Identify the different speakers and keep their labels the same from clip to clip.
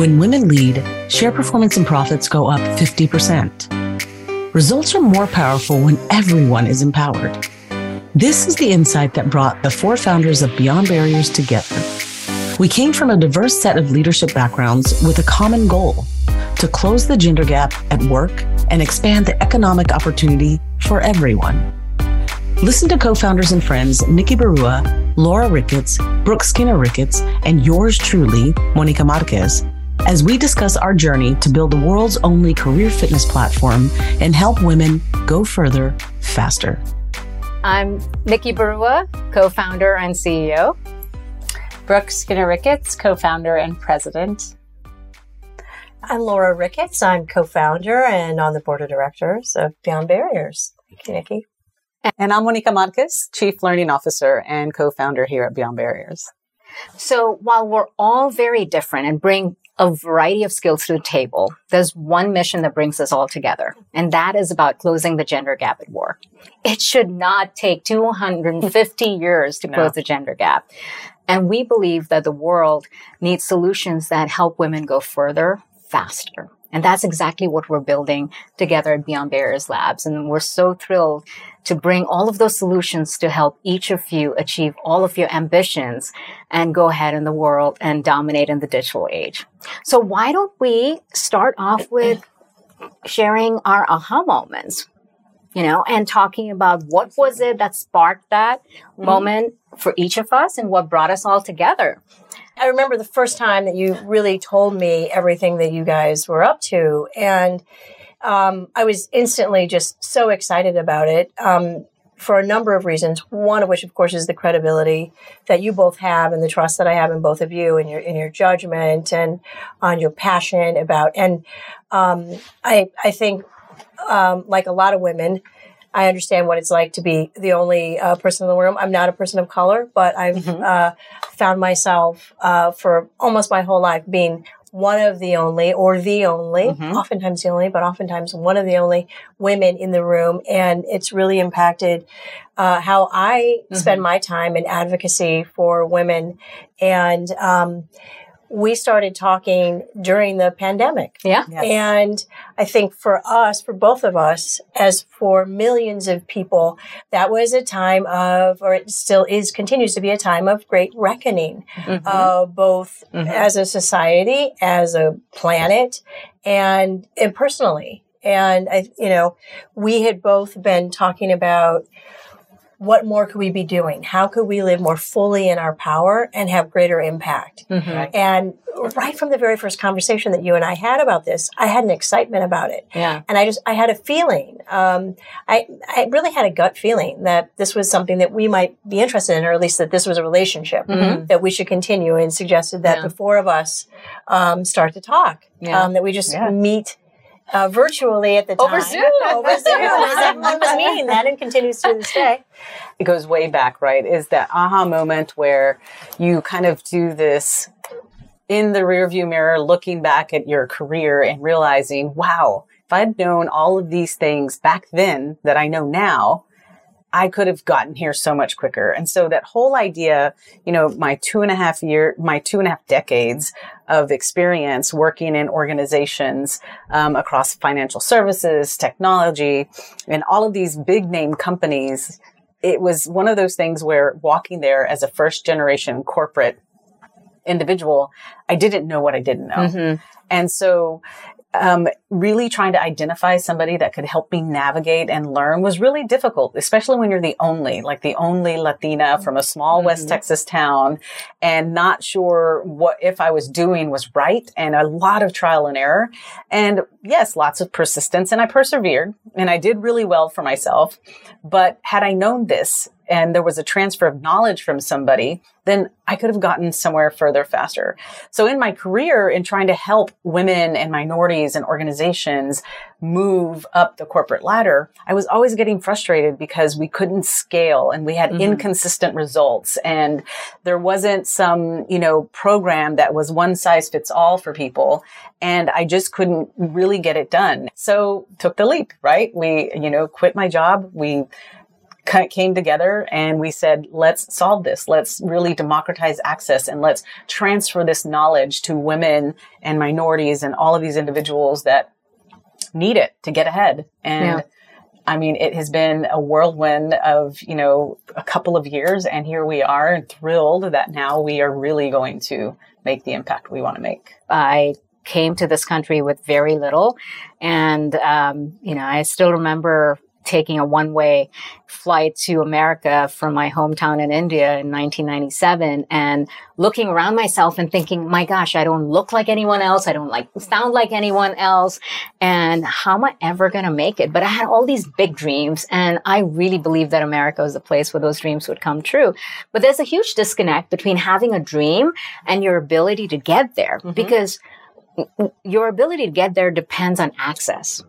Speaker 1: When women lead, share performance and profits go up 50%. Results are more powerful when everyone is empowered. This is the insight that brought the four founders of Beyond Barriers together. We came from a diverse set of leadership backgrounds with a common goal to close the gender gap at work and expand the economic opportunity for everyone. Listen to co founders and friends Nikki Barua, Laura Ricketts, Brooke Skinner Ricketts, and yours truly, Monica Marquez, as we discuss our journey to build the world's only career fitness platform and help women go further faster.
Speaker 2: I'm Nikki Barua, co founder and CEO.
Speaker 3: Brooke Skinner Ricketts, co founder and president.
Speaker 4: I'm Laura Ricketts. I'm co founder and on the board of directors of Beyond Barriers. Thank you, Nikki.
Speaker 5: And I'm Monica Marquez, Chief Learning Officer and co-founder here at Beyond Barriers.
Speaker 2: So while we're all very different and bring a variety of skills to the table, there's one mission that brings us all together. And that is about closing the gender gap at work. It should not take 250 years to close no. the gender gap. And we believe that the world needs solutions that help women go further, faster. And that's exactly what we're building together at Beyond Barriers Labs. And we're so thrilled to bring all of those solutions to help each of you achieve all of your ambitions and go ahead in the world and dominate in the digital age. So why don't we start off with sharing our aha moments? You know, and talking about what was it that sparked that mm-hmm. moment for each of us and what brought us all together.
Speaker 4: I remember the first time that you really told me everything that you guys were up to. And um, I was instantly just so excited about it um, for a number of reasons. One of which, of course, is the credibility that you both have and the trust that I have in both of you and your in your judgment and on your passion about. And um, I I think um, like a lot of women. I understand what it's like to be the only uh, person in the room. I'm not a person of color, but I've mm-hmm. uh, found myself uh, for almost my whole life being one of the only or the only, mm-hmm. oftentimes the only, but oftentimes one of the only women in the room. And it's really impacted uh, how I mm-hmm. spend my time in advocacy for women. And um, we started talking during the pandemic.
Speaker 2: Yeah.
Speaker 4: Yes. And I think for us, for both of us, as for millions of people, that was a time of, or it still is, continues to be a time of great reckoning, mm-hmm. uh, both mm-hmm. as a society, as a planet, and, and personally. And I, you know, we had both been talking about what more could we be doing? How could we live more fully in our power and have greater impact? Mm-hmm. And right from the very first conversation that you and I had about this, I had an excitement about it.
Speaker 2: Yeah.
Speaker 4: And I just, I had a feeling, um, I, I really had a gut feeling that this was something that we might be interested in, or at least that this was a relationship mm-hmm. that we should continue and suggested that yeah. the four of us, um, start to talk. Yeah. Um, that we just yeah. meet uh, virtually at the time.
Speaker 2: Over Zoom.
Speaker 4: Over Zoom. As everyone was meaning that and continues to this day.
Speaker 5: It goes way back, right? Is that aha moment where you kind of do this in the rearview mirror, looking back at your career and realizing, wow, if I'd known all of these things back then that I know now, I could have gotten here so much quicker. And so that whole idea, you know, my two and a half year, my two and a half decades of experience working in organizations um, across financial services, technology, and all of these big name companies, it was one of those things where walking there as a first generation corporate individual, I didn't know what I didn't know. Mm-hmm. And so um, really trying to identify somebody that could help me navigate and learn was really difficult, especially when you're the only, like the only Latina from a small mm-hmm. West Texas town and not sure what if I was doing was right and a lot of trial and error. And yes, lots of persistence and I persevered and I did really well for myself. But had I known this and there was a transfer of knowledge from somebody, then I could have gotten somewhere further faster. So in my career in trying to help women and minorities and organizations move up the corporate ladder, I was always getting frustrated because we couldn't scale and we had mm-hmm. inconsistent results and there wasn't some, you know, program that was one size fits all for people. And I just couldn't really get it done. So took the leap, right? We, you know, quit my job. We came together and we said, let's solve this. Let's really democratize access and let's transfer this knowledge to women and minorities and all of these individuals that need it to get ahead. And
Speaker 2: Yeah.
Speaker 5: I mean, it has been a whirlwind of, you know, a couple of years and here we are thrilled that now we are really going to make the impact we want to make.
Speaker 2: I came to this country with very little. And, um, you know, I still remember taking a one way flight to America from my hometown in India in 1997 and looking around myself and thinking, my gosh, I don't look like anyone else. I don't like sound like anyone else. And how am I ever going to make it? But I had all these big dreams and I really believed that America was the place where those dreams would come true. But there's a huge disconnect between having a dream and your ability to get there mm-hmm. because your ability to get there depends on access.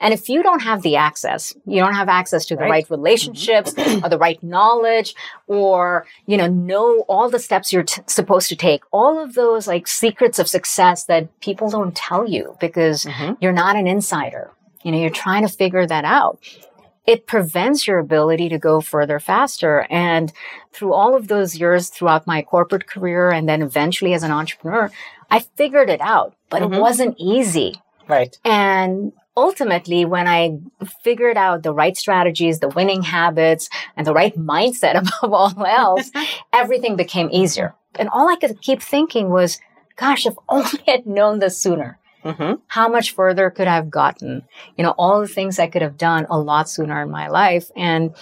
Speaker 2: And if you don't have the access, you don't have access to the
Speaker 5: Right.
Speaker 2: right, relationships mm-hmm. or the right knowledge or, you know, know all the steps you're t- supposed to take, all of those like secrets of success that people don't tell you because mm-hmm. you're not an insider. You know, you're trying to figure that out. It prevents your ability to go further faster. And through all of those years throughout my corporate career and then eventually as an entrepreneur, I figured it out, but it mm-hmm. wasn't easy.
Speaker 5: Right.
Speaker 2: And ultimately, when I figured out the right strategies, the winning habits, and the right mindset above all else, everything became easier. And all I could keep thinking was, gosh, if only I'd known this sooner.
Speaker 5: hmm
Speaker 2: How much further could I have gotten? You know, all the things I could have done a lot sooner in my life. And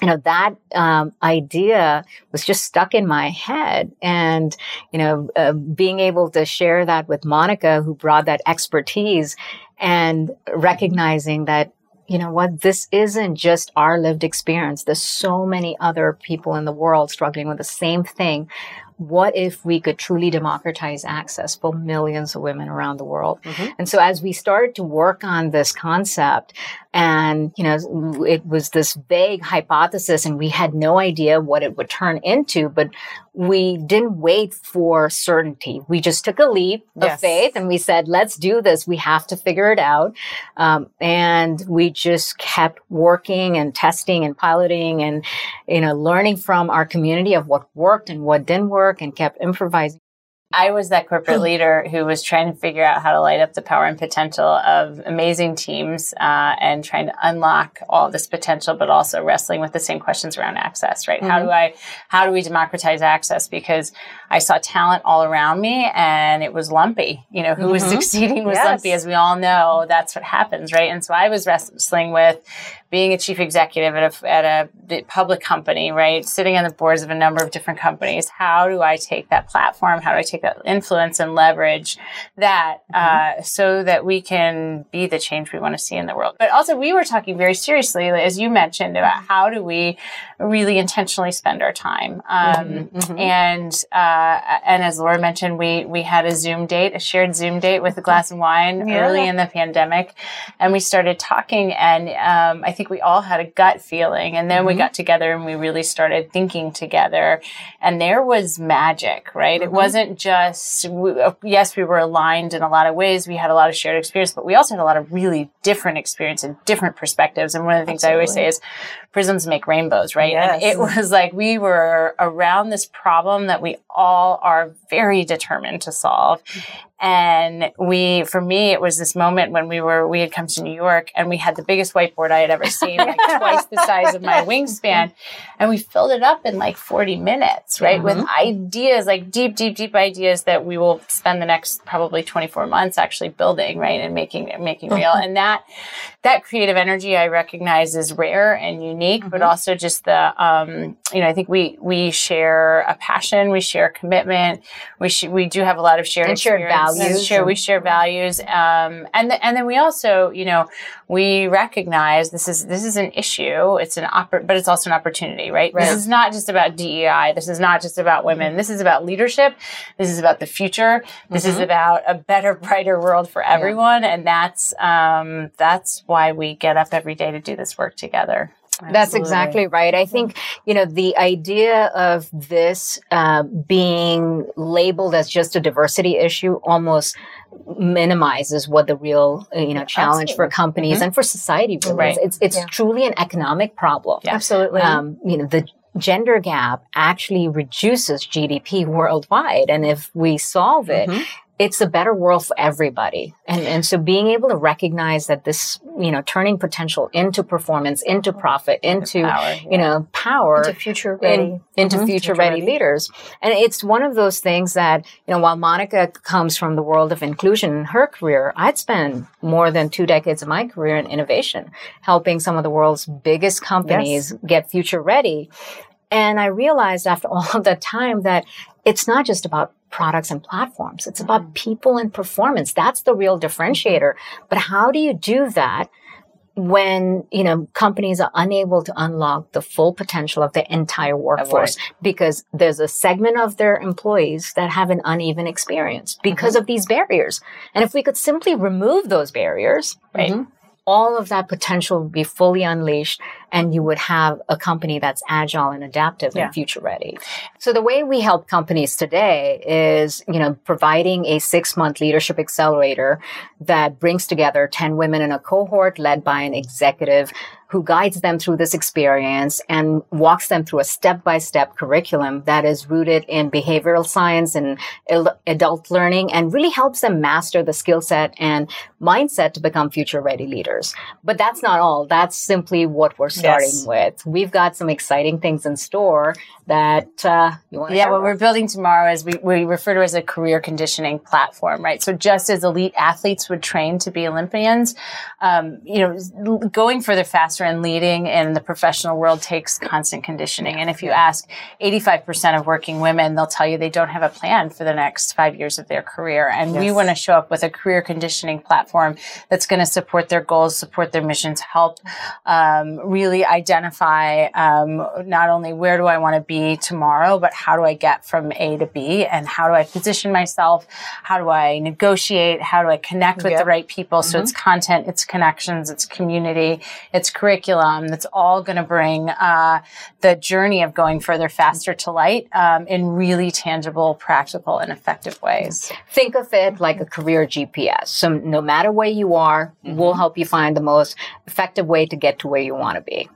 Speaker 2: you know that um, idea was just stuck in my head. And you know uh, being able to share that with monica who brought that expertise and recognizing that you know what this isn't just our lived experience. There's so many other people in the world struggling with the same thing what if we could truly democratize access for millions of women around the world? Mm-hmm. And so as we started to work on this concept and you know it was this vague hypothesis and we had no idea what it would turn into but we didn't wait for certainty. We just took a leap of
Speaker 5: Yes.
Speaker 2: faith and we said let's do this. We have to figure it out. Um, and we just kept working and testing and piloting and you know learning from our community of what worked and what didn't work and kept improvising
Speaker 3: I was that corporate leader who was trying to figure out how to light up the power and potential of amazing teams uh, and trying to unlock all this potential, but also wrestling with the same questions around access. Right? How do I? How do we democratize access? Because I saw talent all around me, and it was lumpy. You know, who was succeeding was
Speaker 5: Yes.
Speaker 3: lumpy, as we all know. That's what happens, right? And so I was wrestling with being a chief executive at a, at a public company, right? Sitting on the boards of a number of different companies. How do I take that platform? How do I take that influence and leverage that uh, so that we can be the change we want to see in the world? But also, we were talking very seriously, as you mentioned, about how do we really intentionally spend our time. Um, And uh, and as Laura mentioned, we we had a Zoom date, a shared Zoom date with a glass of wine early in the pandemic, and we started talking. And um, I think we all had a gut feeling, and then we got together and we really started thinking together. And there was magic, right? It wasn't just we, uh, yes, we were aligned in a lot of ways. We had a lot of shared experience, but we also had a lot of really different experience and different perspectives. And one of the things I always say is prisms make rainbows, right? And it was like we were around this problem that we all are very determined to solve. And we, for me, it was this moment when we were, we had come to New York and we had the biggest whiteboard I had ever seen, like twice the size of my wingspan. And we filled it up in like 40 minutes, right? With mm-hmm. ideas, like deep, deep, deep ideas that we will spend the next probably 24 months actually building, right? And making, making real. Mm-hmm. And that, that creative energy I recognize is rare and unique, but mm-hmm. also just the, um, you know, I think we, we share a passion, we share a commitment, we sh- we do have a lot of shared
Speaker 2: And shared
Speaker 3: experiences.
Speaker 2: Values
Speaker 3: Share, we share values, um, and th- and then we also, you know, we recognize this is this is an issue. It's an oppor- but it's also an opportunity, right? This is not just about DEI. This is not just about women. This is about leadership. This is about the future. This is about a better, brighter world for everyone, and that's um, that's why we get up every day to do this work together.
Speaker 2: That's exactly right. I think, you know, the idea of this uh, being labeled as just a diversity issue almost minimizes what the real, uh, you know, challenge
Speaker 4: Absolutely.
Speaker 2: for companies
Speaker 5: Mhm.
Speaker 2: and for society really
Speaker 3: Right.
Speaker 2: is. It's, it's
Speaker 4: Yeah.
Speaker 2: truly an economic problem.
Speaker 4: Absolutely.
Speaker 2: Um, you know, the gender gap actually reduces GDP worldwide. And if we solve it,
Speaker 5: Mhm.
Speaker 2: It's a better world for everybody. And, and so being able to recognize that this, you know, turning potential into performance, into profit, into,
Speaker 3: Power,
Speaker 2: you know, power
Speaker 4: into future ready.
Speaker 2: in, into
Speaker 5: Mhm.
Speaker 2: future
Speaker 4: Future
Speaker 2: ready
Speaker 4: ready.
Speaker 2: leaders. And it's one of those things that, you know, while Monica comes from the world of inclusion in her career, I'd spent more than two decades of my career in innovation, helping some of the world's biggest companies get future ready. And I realized after all of that time that it's not just about products and platforms. It's about people and performance. That's the real differentiator. But how do you do that when, you know, companies are unable to unlock the full potential of the entire workforce because there's a segment of their employees that have an uneven experience because of these barriers. And if we could simply remove those barriers,
Speaker 3: Right.
Speaker 2: mhm, all of that potential would be fully unleashed and you would have a company that's agile and adaptive
Speaker 5: Yeah.
Speaker 2: and future ready. So the way we help companies today is, you know, providing a six month leadership accelerator that brings together 10 women in a cohort led by an executive who guides them through this experience and walks them through a step by step curriculum that is rooted in behavioral science and adult learning and really helps them master the skill set and mindset to become future ready leaders. But that's not all. That's simply what we're starting
Speaker 5: Yes.
Speaker 2: with. We've got some exciting things in store that uh, you want to
Speaker 3: Yeah, what we're building tomorrow is we, we refer to as a career conditioning platform, right? So just as elite athletes would train to be Olympians, um, you know, going further faster and leading in the professional world takes constant conditioning. And if you ask 85% of working women, they'll tell you they don't have a plan for the next five years of their career. And we want to show up with a career conditioning platform that's going to support their goals, support their missions, help um, really identify um, not only where do I want to be tomorrow, but how do I get from A to B and how do I position myself? How do I negotiate? How do I connect with the right people? So it's content, it's connections, it's community, it's curriculum that's all going to bring uh, the journey of going further faster to light um, in really tangible, practical, and effective ways.
Speaker 2: think of it like a career GPS. So no matter where you are, we'll help you find the most effective way to get to where you want to be.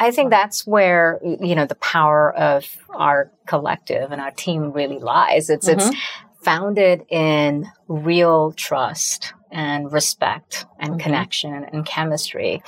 Speaker 2: I think that's where, you know, the power of our collective and our team really lies. It's, it's founded in real trust and respect and connection and chemistry.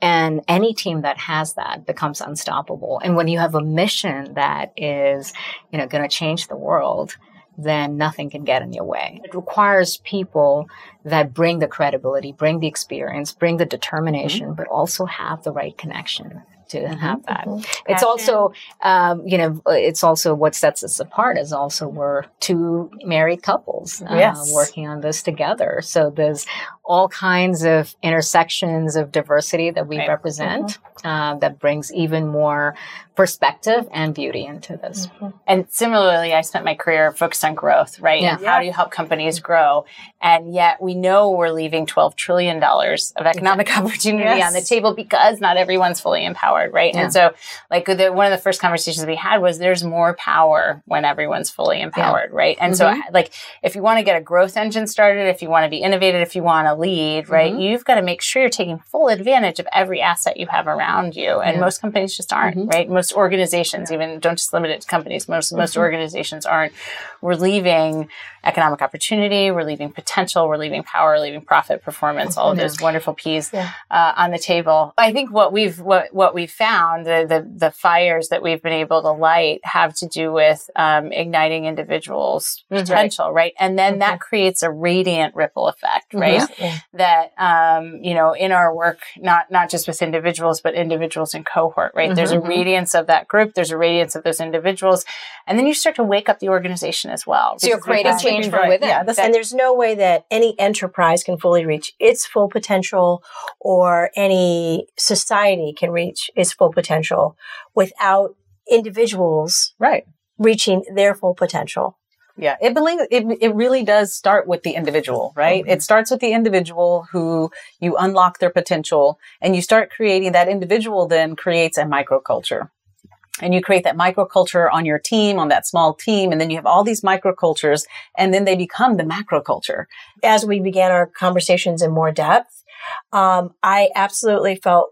Speaker 2: And any team that has that becomes unstoppable. And when you have a mission that is, you know, going to change the world, then nothing can get in your way. It requires people that bring the credibility, bring the experience, bring the determination, mm-hmm. but also have the right connection to have that. It's also, um, you know, it's also what sets us apart is also we're two married couples uh,
Speaker 5: Yes.
Speaker 2: working on this together. So there's all kinds of intersections of diversity that we
Speaker 3: Right.
Speaker 2: represent uh, that brings even more perspective and beauty into this.
Speaker 3: And similarly, I spent my career focused on growth, right?
Speaker 2: Yeah.
Speaker 3: And how do you help companies grow? And yet we know we're leaving $12 trillion of economic opportunity
Speaker 5: Yes.
Speaker 3: on the table because not everyone's fully empowered, right?
Speaker 2: Yeah.
Speaker 3: And so, like, the, one of the first conversations we had was there's more power when everyone's fully empowered, right? And so, mm-hmm. like, if you want to get a growth engine started, if you want to be innovative, if you want to lead, right, mm-hmm. you've got to make sure you're taking full advantage of every asset you have around you. And
Speaker 2: Yeah.
Speaker 3: most companies just aren't, mm-hmm. right? Most organizations, even don't just limit it to companies, most, most organizations aren't. We're leaving economic opportunity, we're leaving potential, we're leaving power, we're leaving profit, performance, all of those wonderful P's
Speaker 4: Yeah.
Speaker 3: uh, on the table. I think what we've what what we've found the, the the fires that we've been able to light have to do with um, igniting individuals' mm-hmm. potential, right? And then that mm-hmm. creates a radiant ripple effect, mm-hmm. right?
Speaker 4: Yeah.
Speaker 3: That um, you know in our work, not not just with individuals, but individuals in cohort, right? There's a radiance of that group. There's a radiance of those individuals, and then you start to wake up the organization as well.
Speaker 2: So you're creating change from within.
Speaker 5: Yeah,
Speaker 4: and there's no way that any enterprise can fully reach its full potential or any society can reach its full potential without individuals
Speaker 5: right.
Speaker 4: reaching their full potential.
Speaker 5: Yeah, it, it it really does start with the individual, right?
Speaker 4: Mm-hmm.
Speaker 5: It starts with the individual who you unlock their potential, and you start creating that individual. Then creates a microculture, and you create that microculture on your team, on that small team, and then you have all these microcultures, and then they become the macroculture.
Speaker 4: As we began our conversations in more depth, um, I absolutely felt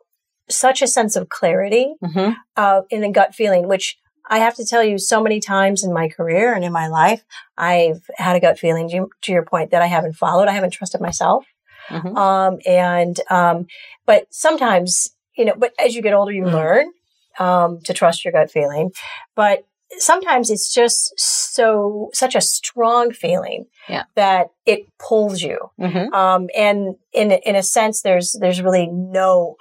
Speaker 4: such a sense of clarity
Speaker 5: Mm-hmm.
Speaker 4: uh, in the gut feeling, which I have to tell you, so many times in my career and in my life, I've had a gut feeling. To, to your point, that I haven't followed. I haven't trusted myself.
Speaker 5: Mhm.
Speaker 4: Um, and um, but sometimes, you know, but as you get older, you
Speaker 5: Mm.
Speaker 4: learn um, to trust your gut feeling. But sometimes it's just so such a strong feeling
Speaker 2: Yeah.
Speaker 4: that it pulls you.
Speaker 5: Mm-hmm.
Speaker 4: Um, and in in a sense, there's there's really no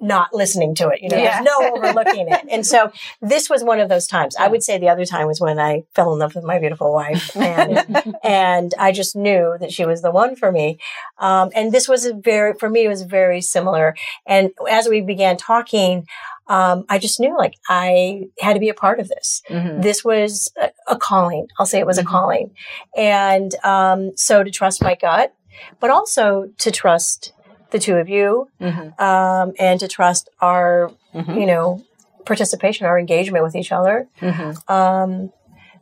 Speaker 4: not listening to it. You know,
Speaker 5: Yeah.
Speaker 4: there's no overlooking it. And so this was one of those times. I would say the other time was when I fell in love with my beautiful wife, and and I just knew that she was the one for me. Um, and this was a very for me it was very similar. And as we began talking. Um, I just knew like I had to be a part of this
Speaker 5: Mm-hmm.
Speaker 4: this was a, a calling. I'll say it was
Speaker 5: Mhm.
Speaker 4: a calling. And um, so to trust my gut, but also to trust the two of you
Speaker 5: Mm-hmm.
Speaker 4: um, and to trust our,
Speaker 5: Mhm.
Speaker 4: you know, participation, our engagement with each other.
Speaker 5: Mm-hmm.
Speaker 4: Um,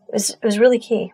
Speaker 4: it, was, it was really key.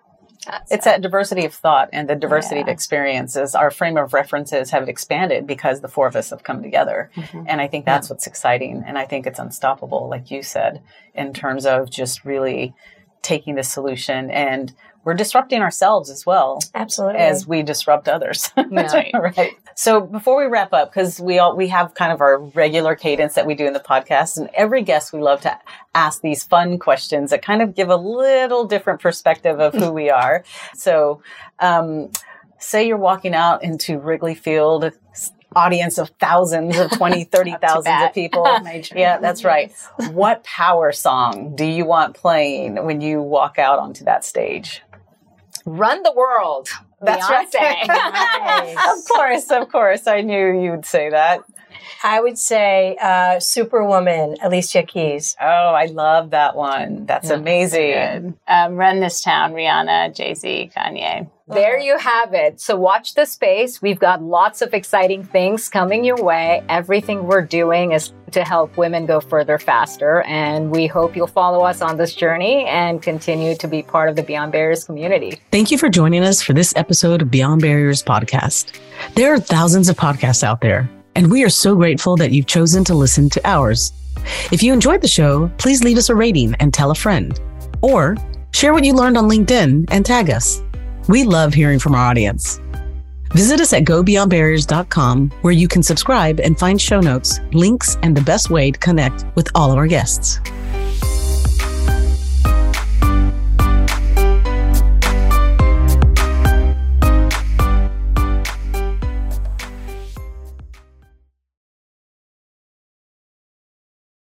Speaker 5: It's that diversity of thought and the diversity of experiences. Our frame of references have expanded because the four of us have come together. And I think that's what's exciting. And I think it's unstoppable, like you said, in terms of just really taking the solution and we're disrupting ourselves as well
Speaker 4: Absolutely.
Speaker 5: as we disrupt others.
Speaker 2: That's right.
Speaker 5: So before we wrap up, because we all we have kind of our regular cadence that we do in the podcast, and every guest we love to ask these fun questions that kind of give a little different perspective of who we are. So, um, say you're walking out into Wrigley Field, audience of thousands of 20, 30,000 of people. Yeah, that's right. What power song do you want playing when you walk out onto that stage?
Speaker 2: Run the world.
Speaker 5: That's
Speaker 2: Beyonce.
Speaker 5: right. of course, of course. I knew you'd say that.
Speaker 4: I would say uh, Superwoman, Alicia Keys.
Speaker 5: Oh, I love that one. That's
Speaker 2: Yeah,
Speaker 5: amazing.
Speaker 3: Good. Um, Run This Town, Rihanna, Jay Z, Kanye.
Speaker 2: There you have it. So watch the space. We've got lots of exciting things coming your way. Everything we're doing is to help women go further faster. And we hope you'll follow us on this journey and continue to be part of the Beyond Barriers community.
Speaker 1: Thank you for joining us for this episode of Beyond Barriers podcast. There are thousands of podcasts out there, and we are so grateful that you've chosen to listen to ours. If you enjoyed the show, please leave us a rating and tell a friend, or share what you learned on LinkedIn and tag us. We love hearing from our audience. Visit us at gobeyondbarriers.com where you can subscribe and find show notes, links, and the best way to connect with all of our guests.